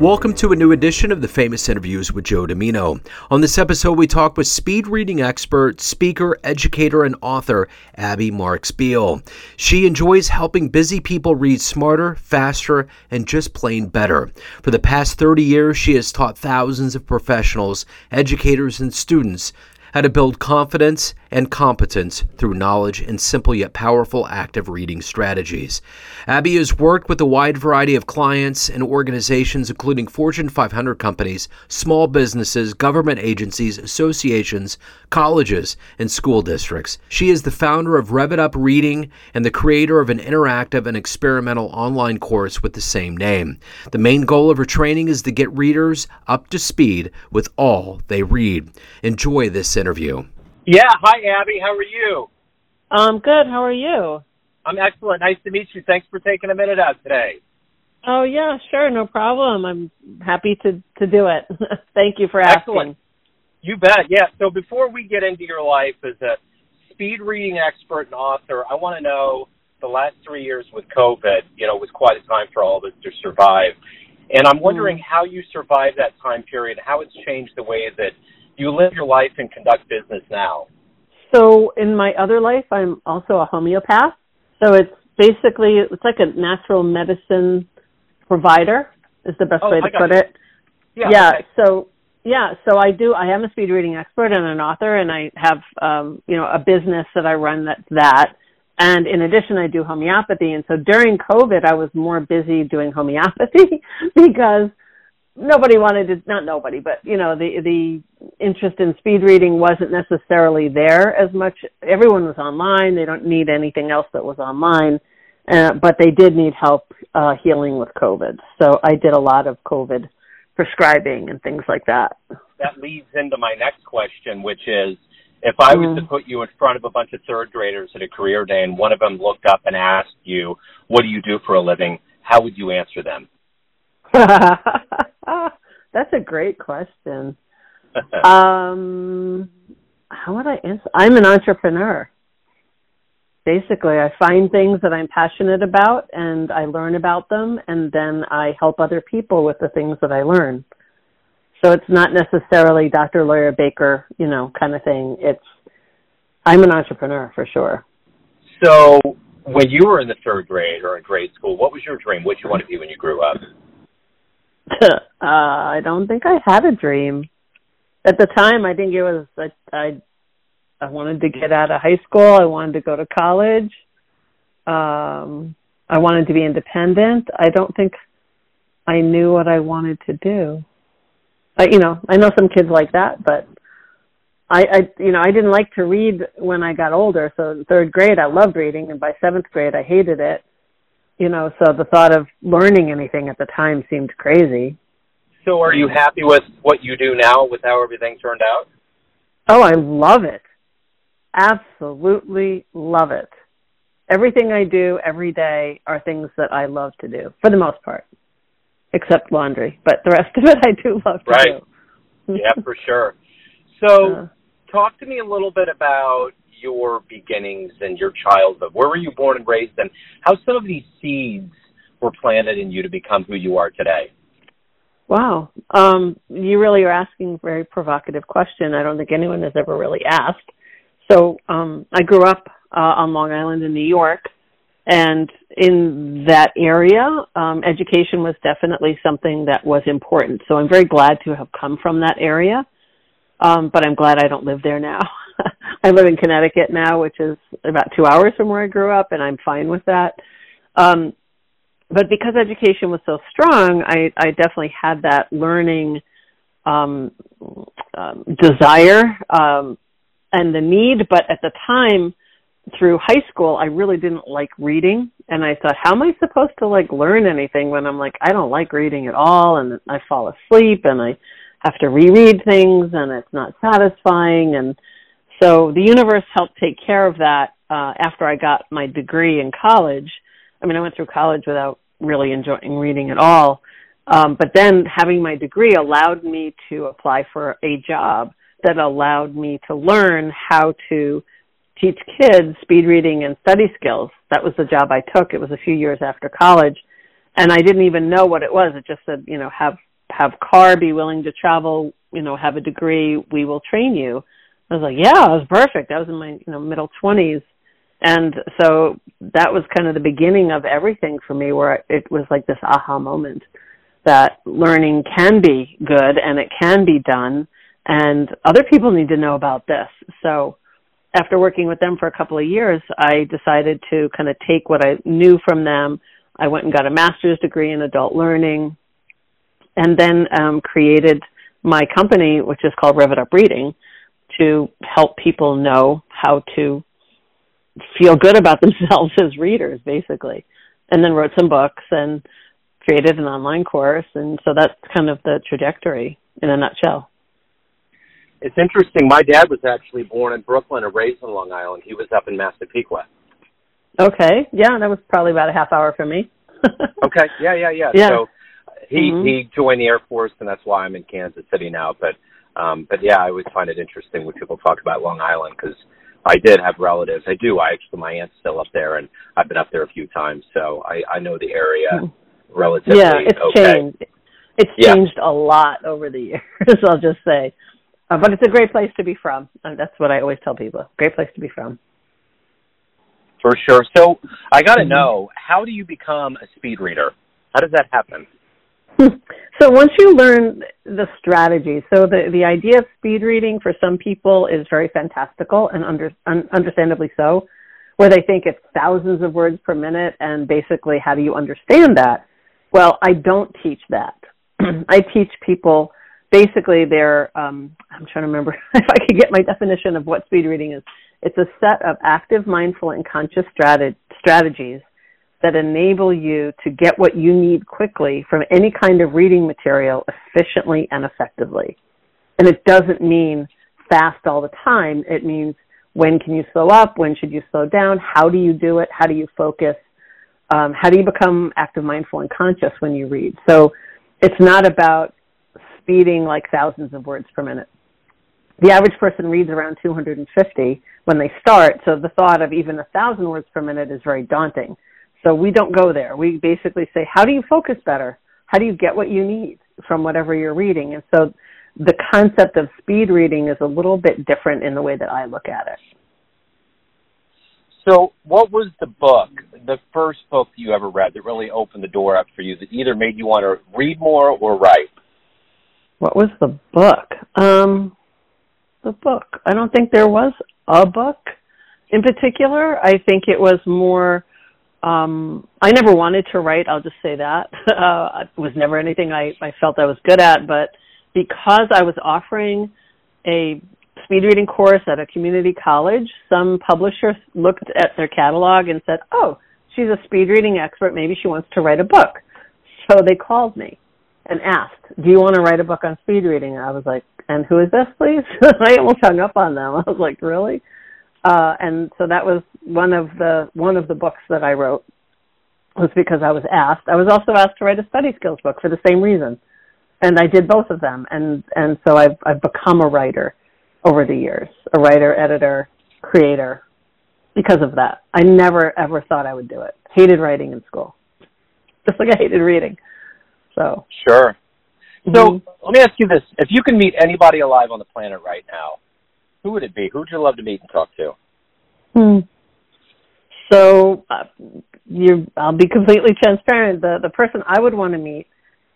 Welcome to a new edition of the Famous Interviews with Joe Dimino. On this episode, we talk with speed reading expert, speaker, educator, and author Abby Marks Beale. She enjoys helping busy people read smarter, faster, and just plain better. For the past 30 years, she has taught thousands of professionals, educators, and students how to build confidence and competence through knowledge and simple yet powerful active reading strategies. Abby has worked with a wide variety of clients and organizations, including Fortune 500 companies, small businesses, government agencies, associations, colleges, and school districts. She is the founder of Rev It Up Reading and the creator of an interactive and experimental online course with the same name. The main goal of her training is to get readers up to speed with all they read. Enjoy this interview. Yeah. Hi, Abby. How are you? I'm good. How are you? I'm excellent. Nice to meet you. Thanks for taking a minute out today. Oh yeah, sure, no problem. I'm happy to to do it. Thank you for asking. Excellent. You bet. Yeah. So before we get into your life as a speed reading expert and author, I want to know the last three years with COVID. You know, was quite a time for all of us to survive, and I'm wondering mm. how you survived that time period. How it's changed the way that you live your life and conduct business now? So in my other life, I'm also a homeopath. So it's basically it's like a natural medicine provider is the best oh, way to put you. it. Yeah. yeah okay. So yeah, so I do. I am a speed reading expert and an author, and I have um, you know a business that I run that's that. And in addition, I do homeopathy. And so during COVID, I was more busy doing homeopathy because nobody wanted to not nobody but you know the the interest in speed reading wasn't necessarily there as much. Everyone was online. They don't need anything else that was online. Uh, but they did need help uh healing with covid. So i did a lot of covid prescribing and things like that. That leads into my next question which is if i was mm-hmm. to put you in front of a bunch of third graders at a career day and one of them looked up and asked you what do you do for a living? How would you answer them That's a great question. um, how would I answer? I'm an entrepreneur. Basically, I find things that I'm passionate about and I learn about them and then I help other people with the things that I learn. So it's not necessarily Dr. Lawyer Baker, you know, kind of thing. It's I'm an entrepreneur for sure. So when you were in the third grade or in grade school, what was your dream? What did you want to be when you grew up? uh, I don't think I had a dream. At the time, I think it was I, I I wanted to get out of high school. I wanted to go to college. Um, I wanted to be independent. I don't think I knew what I wanted to do. I, you know, I know some kids like that, but I, I, you know, I didn't like to read when I got older. So in third grade, I loved reading, and by seventh grade, I hated it you know, so the thought of learning anything at the time seemed crazy. So are you happy with what you do now with how everything turned out? Oh, I love it. Absolutely love it. Everything I do every day are things that I love to do for the most part. Except laundry, but the rest of it I do love to right. do. yeah, for sure. So, uh, talk to me a little bit about your beginnings and your childhood? Where were you born and raised, and how some of these seeds were planted in you to become who you are today? Wow, um, you really are asking a very provocative question. I don't think anyone has ever really asked. So um, I grew up uh, on Long Island in New York, and in that area, um, education was definitely something that was important. So I'm very glad to have come from that area, um, but I'm glad I don't live there now. I live in Connecticut now, which is about two hours from where I grew up, and I'm fine with that. Um, but because education was so strong, I, I definitely had that learning um, um, desire um, and the need. But at the time, through high school, I really didn't like reading, and I thought, how am I supposed to like learn anything when I'm like, I don't like reading at all, and I fall asleep, and I have to reread things, and it's not satisfying, and so the universe helped take care of that uh, after I got my degree in college. I mean, I went through college without really enjoying reading at all. Um, but then having my degree allowed me to apply for a job that allowed me to learn how to teach kids speed reading and study skills. That was the job I took. It was a few years after college. And I didn't even know what it was. It just said, you know, have have car, be willing to travel, you know, have a degree, we will train you. I was like, yeah, it was perfect. I was in my, you know, middle 20s. And so that was kind of the beginning of everything for me where it was like this aha moment that learning can be good and it can be done and other people need to know about this. So after working with them for a couple of years, I decided to kind of take what I knew from them. I went and got a master's degree in adult learning and then um, created my company, which is called Rev Up Reading, to help people know how to feel good about themselves as readers, basically. And then wrote some books and created an online course. And so that's kind of the trajectory in a nutshell. It's interesting. My dad was actually born in Brooklyn and raised in Long Island. He was up in Massapequa. Okay. Yeah, that was probably about a half hour from me. okay. Yeah, yeah, yeah. Yeah. So he Mhm. he joined the Air Force, and that's why I'm in Kansas City now. But um, but yeah, I always find it interesting when people talk about Long Island because I did have relatives. I do. I actually my aunt's still up there, and I've been up there a few times, so I I know the area Mhm. relatively. yeah, it's okay. changed. It's Yeah. changed a lot over the years, I'll just say. Uh, but it's a great place to be from. And that's what I always tell people. Great place to be from. For sure. So I got to Mhm. know how do you become a speed reader? How does that happen? So once you learn the strategy, so the the idea of speed reading for some people is very fantastical and under, un, understandably so, where they think it's thousands of words per minute and basically how do you understand that? Well, I don't teach that. I teach people basically they're um, I'm trying to remember if I could get my definition of what speed reading is. It's a set of active, mindful, and conscious strat- strategies that enable you to get what you need quickly from any kind of reading material efficiently and effectively. And it doesn't mean fast all the time. It means when can you slow up? When should you slow down? How do you do it? How do you focus? Um, how do you become active, mindful, and conscious when you read? So it's not about speeding like thousands of words per minute. The average person reads around 250 when they start, so the thought of even a thousand words per minute is very daunting. So we don't go there. We basically say, how do you focus better? How do you get what you need from whatever you're reading? And so the concept of speed reading is a little bit different in the way that I look at it. So, what was the book, the first book you ever read that really opened the door up for you that either made you want to read more or write? What was the book? Um, the book. I don't think there was a book in particular. I think it was more. Um, I never wanted to write. I'll just say that uh, it was never anything I, I felt I was good at. But because I was offering a speed reading course at a community college, some publisher looked at their catalog and said, "Oh, she's a speed reading expert. Maybe she wants to write a book." So they called me and asked, "Do you want to write a book on speed reading?" And I was like, "And who is this, please?" I almost hung up on them. I was like, "Really?" Uh, and so that was one of the one of the books that I wrote was because I was asked. I was also asked to write a study skills book for the same reason, and I did both of them. And and so I've I've become a writer over the years, a writer, editor, creator, because of that. I never ever thought I would do it. Hated writing in school, just like I hated reading. So Sure. So, mhm. let me ask you this: If you can meet anybody alive on the planet right now, who would it be? Who would you love to meet and talk to? Hmm. So uh, you, I'll be completely transparent. The the person I would want to meet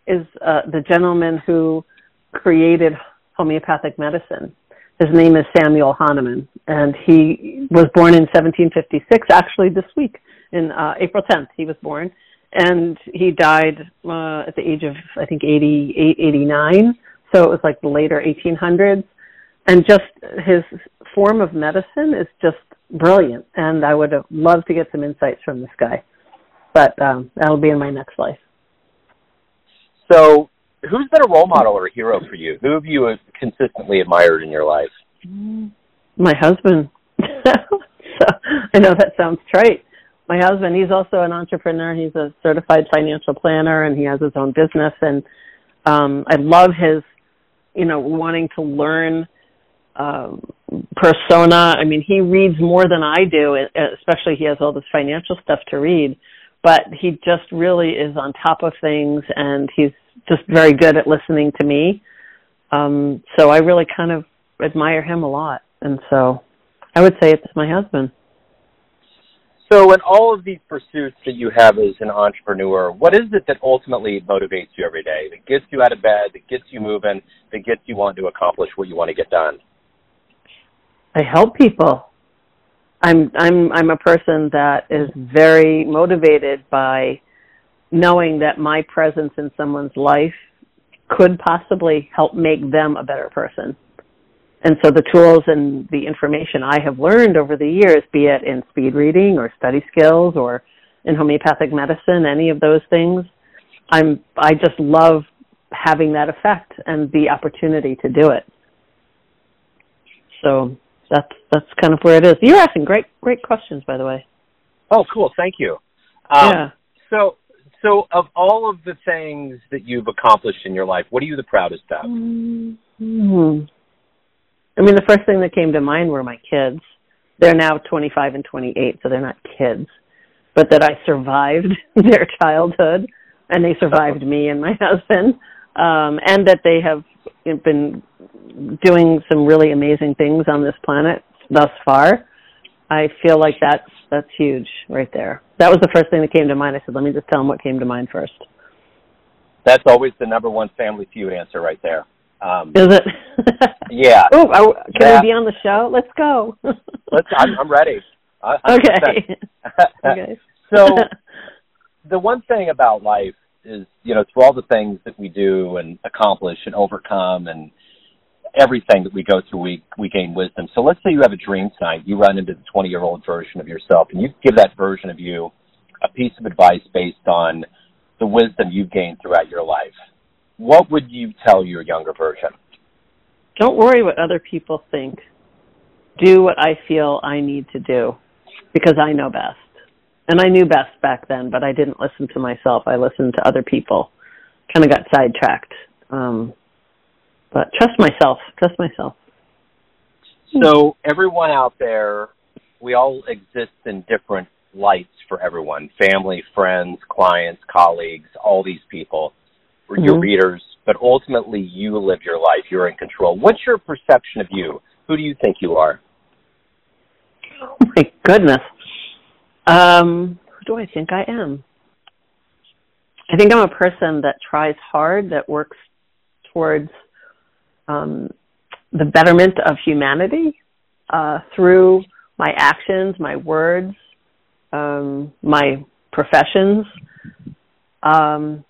is uh, the gentleman who created homeopathic medicine. His name is Samuel Hahnemann, and he was born in 1756. Actually, this week in uh, April 10th, he was born, and he died uh, at the age of I think 88, 89. So it was like the later 1800s and just his form of medicine is just brilliant. And i would loved to get some insights from this guy. But um that'll be in my next life. So, who's been a role model or a hero for you? Who have you consistently admired in your life? my husband. So i know that sounds trite. My husband he's also an entrepreneur. He's a certified financial planner and he has his own business. And um i love his you know wanting to learn um persona i mean he reads more than i do especially he has all this financial stuff to read but he just really is on top of things and he's just very good at listening to me. Um, so I really kind of admire him a lot, and so I would say it's my husband. So, in all of these pursuits that you have as an entrepreneur, what is it that ultimately motivates you every day? That gets you out of bed, that gets you moving, that gets you wanting to accomplish what you want to get done? I help people. I'm I'm I'm a person that is very motivated by knowing that my presence in someone's life could possibly help make them a better person. And so the tools and the information I have learned over the years, be it in speed reading or study skills or in homeopathic medicine, any of those things, I'm I just love having that effect and the opportunity to do it. So that's that's kind of where it is. You're asking great great questions, by the way. Oh, cool. Thank you. Um, yeah. So so of all of the things that you've accomplished in your life, what are you the proudest of? Mm-hmm. I mean, the first thing that came to mind were my kids. They're now 25 and 28, so they're not kids, but that I survived their childhood and they survived me and my husband, um, and that they have been doing some really amazing things on this planet thus far. I feel like that's that's huge right there. That was the first thing that came to mind. I said, let me just tell them what came to mind first. That's always the number one family feud answer right there. Um, Is it? yeah. Oh, can yeah. we be on the show? Let's go. Let's. I'm, I'm ready. Okay. okay. so, the one thing about life is, you know, through all the things that we do and accomplish and overcome and everything that we go through, we we gain wisdom. So let's say you have a dream tonight, you run into the 20 year old version of yourself, and you give that version of you a piece of advice based on the wisdom you've gained throughout your life what would you tell your younger version? Don't worry what other people think. Do what I feel I need to do because I know best. And I knew best back then, but I didn't listen to myself. I listened to other people. Kind of got sidetracked. Um, but trust myself. Trust myself. So, everyone out there, we all exist in different lights for everyone family, friends, clients, colleagues, all these people mm-hmm. your readers, but ultimately you live your life. You're in control. What's your perception of you? Who do you think you are? Oh my goodness. Um, who do I think I am? I think I'm a person that tries hard, that works towards um, the betterment of humanity uh, through my actions, my words, um, my professions. Um,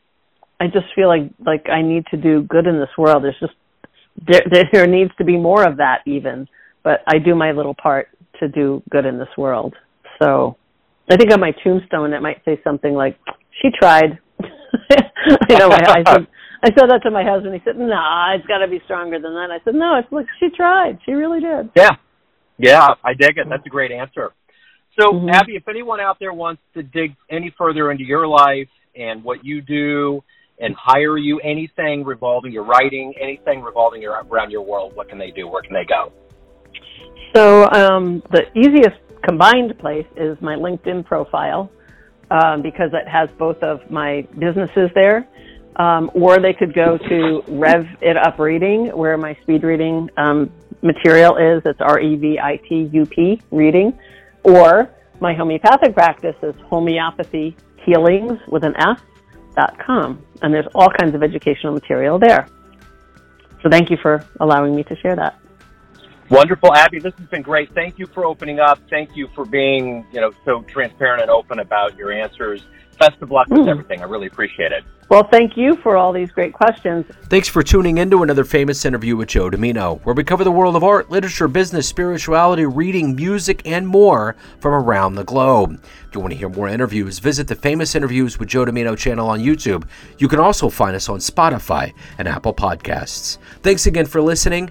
I just feel like like I need to do good in this world. There's just there there needs to be more of that even. But I do my little part to do good in this world. So I think on my tombstone it might say something like, "She tried." you know, I, I said I said that to my husband. He said, "Nah, it's got to be stronger than that." I said, "No, it's look, she tried. She really did." Yeah, yeah, I dig it. That's a great answer. So, mm-hmm. Abby, if anyone out there wants to dig any further into your life and what you do and hire you anything revolving your writing, anything revolving your, around your world, what can they do? Where can they go? So um, the easiest combined place is my LinkedIn profile um, because it has both of my businesses there. Um, or they could go to Rev It Up Reading, where my speed reading um, material is. It's R E V I T U P reading. Or my homeopathic practice is homeopathy healings with an S dot com, and there's all kinds of educational material there. So thank you for allowing me to share that. Wonderful, Abby. This has been great. Thank you for opening up. Thank you for being, you know, so transparent and open about your answers. Best of luck with mm. everything. I really appreciate it. Well, thank you for all these great questions. Thanks for tuning in to another famous interview with Joe Dimino, where we cover the world of art, literature, business, spirituality, reading, music, and more from around the globe. If you want to hear more interviews, visit the Famous Interviews with Joe Dimino channel on YouTube. You can also find us on Spotify and Apple Podcasts. Thanks again for listening,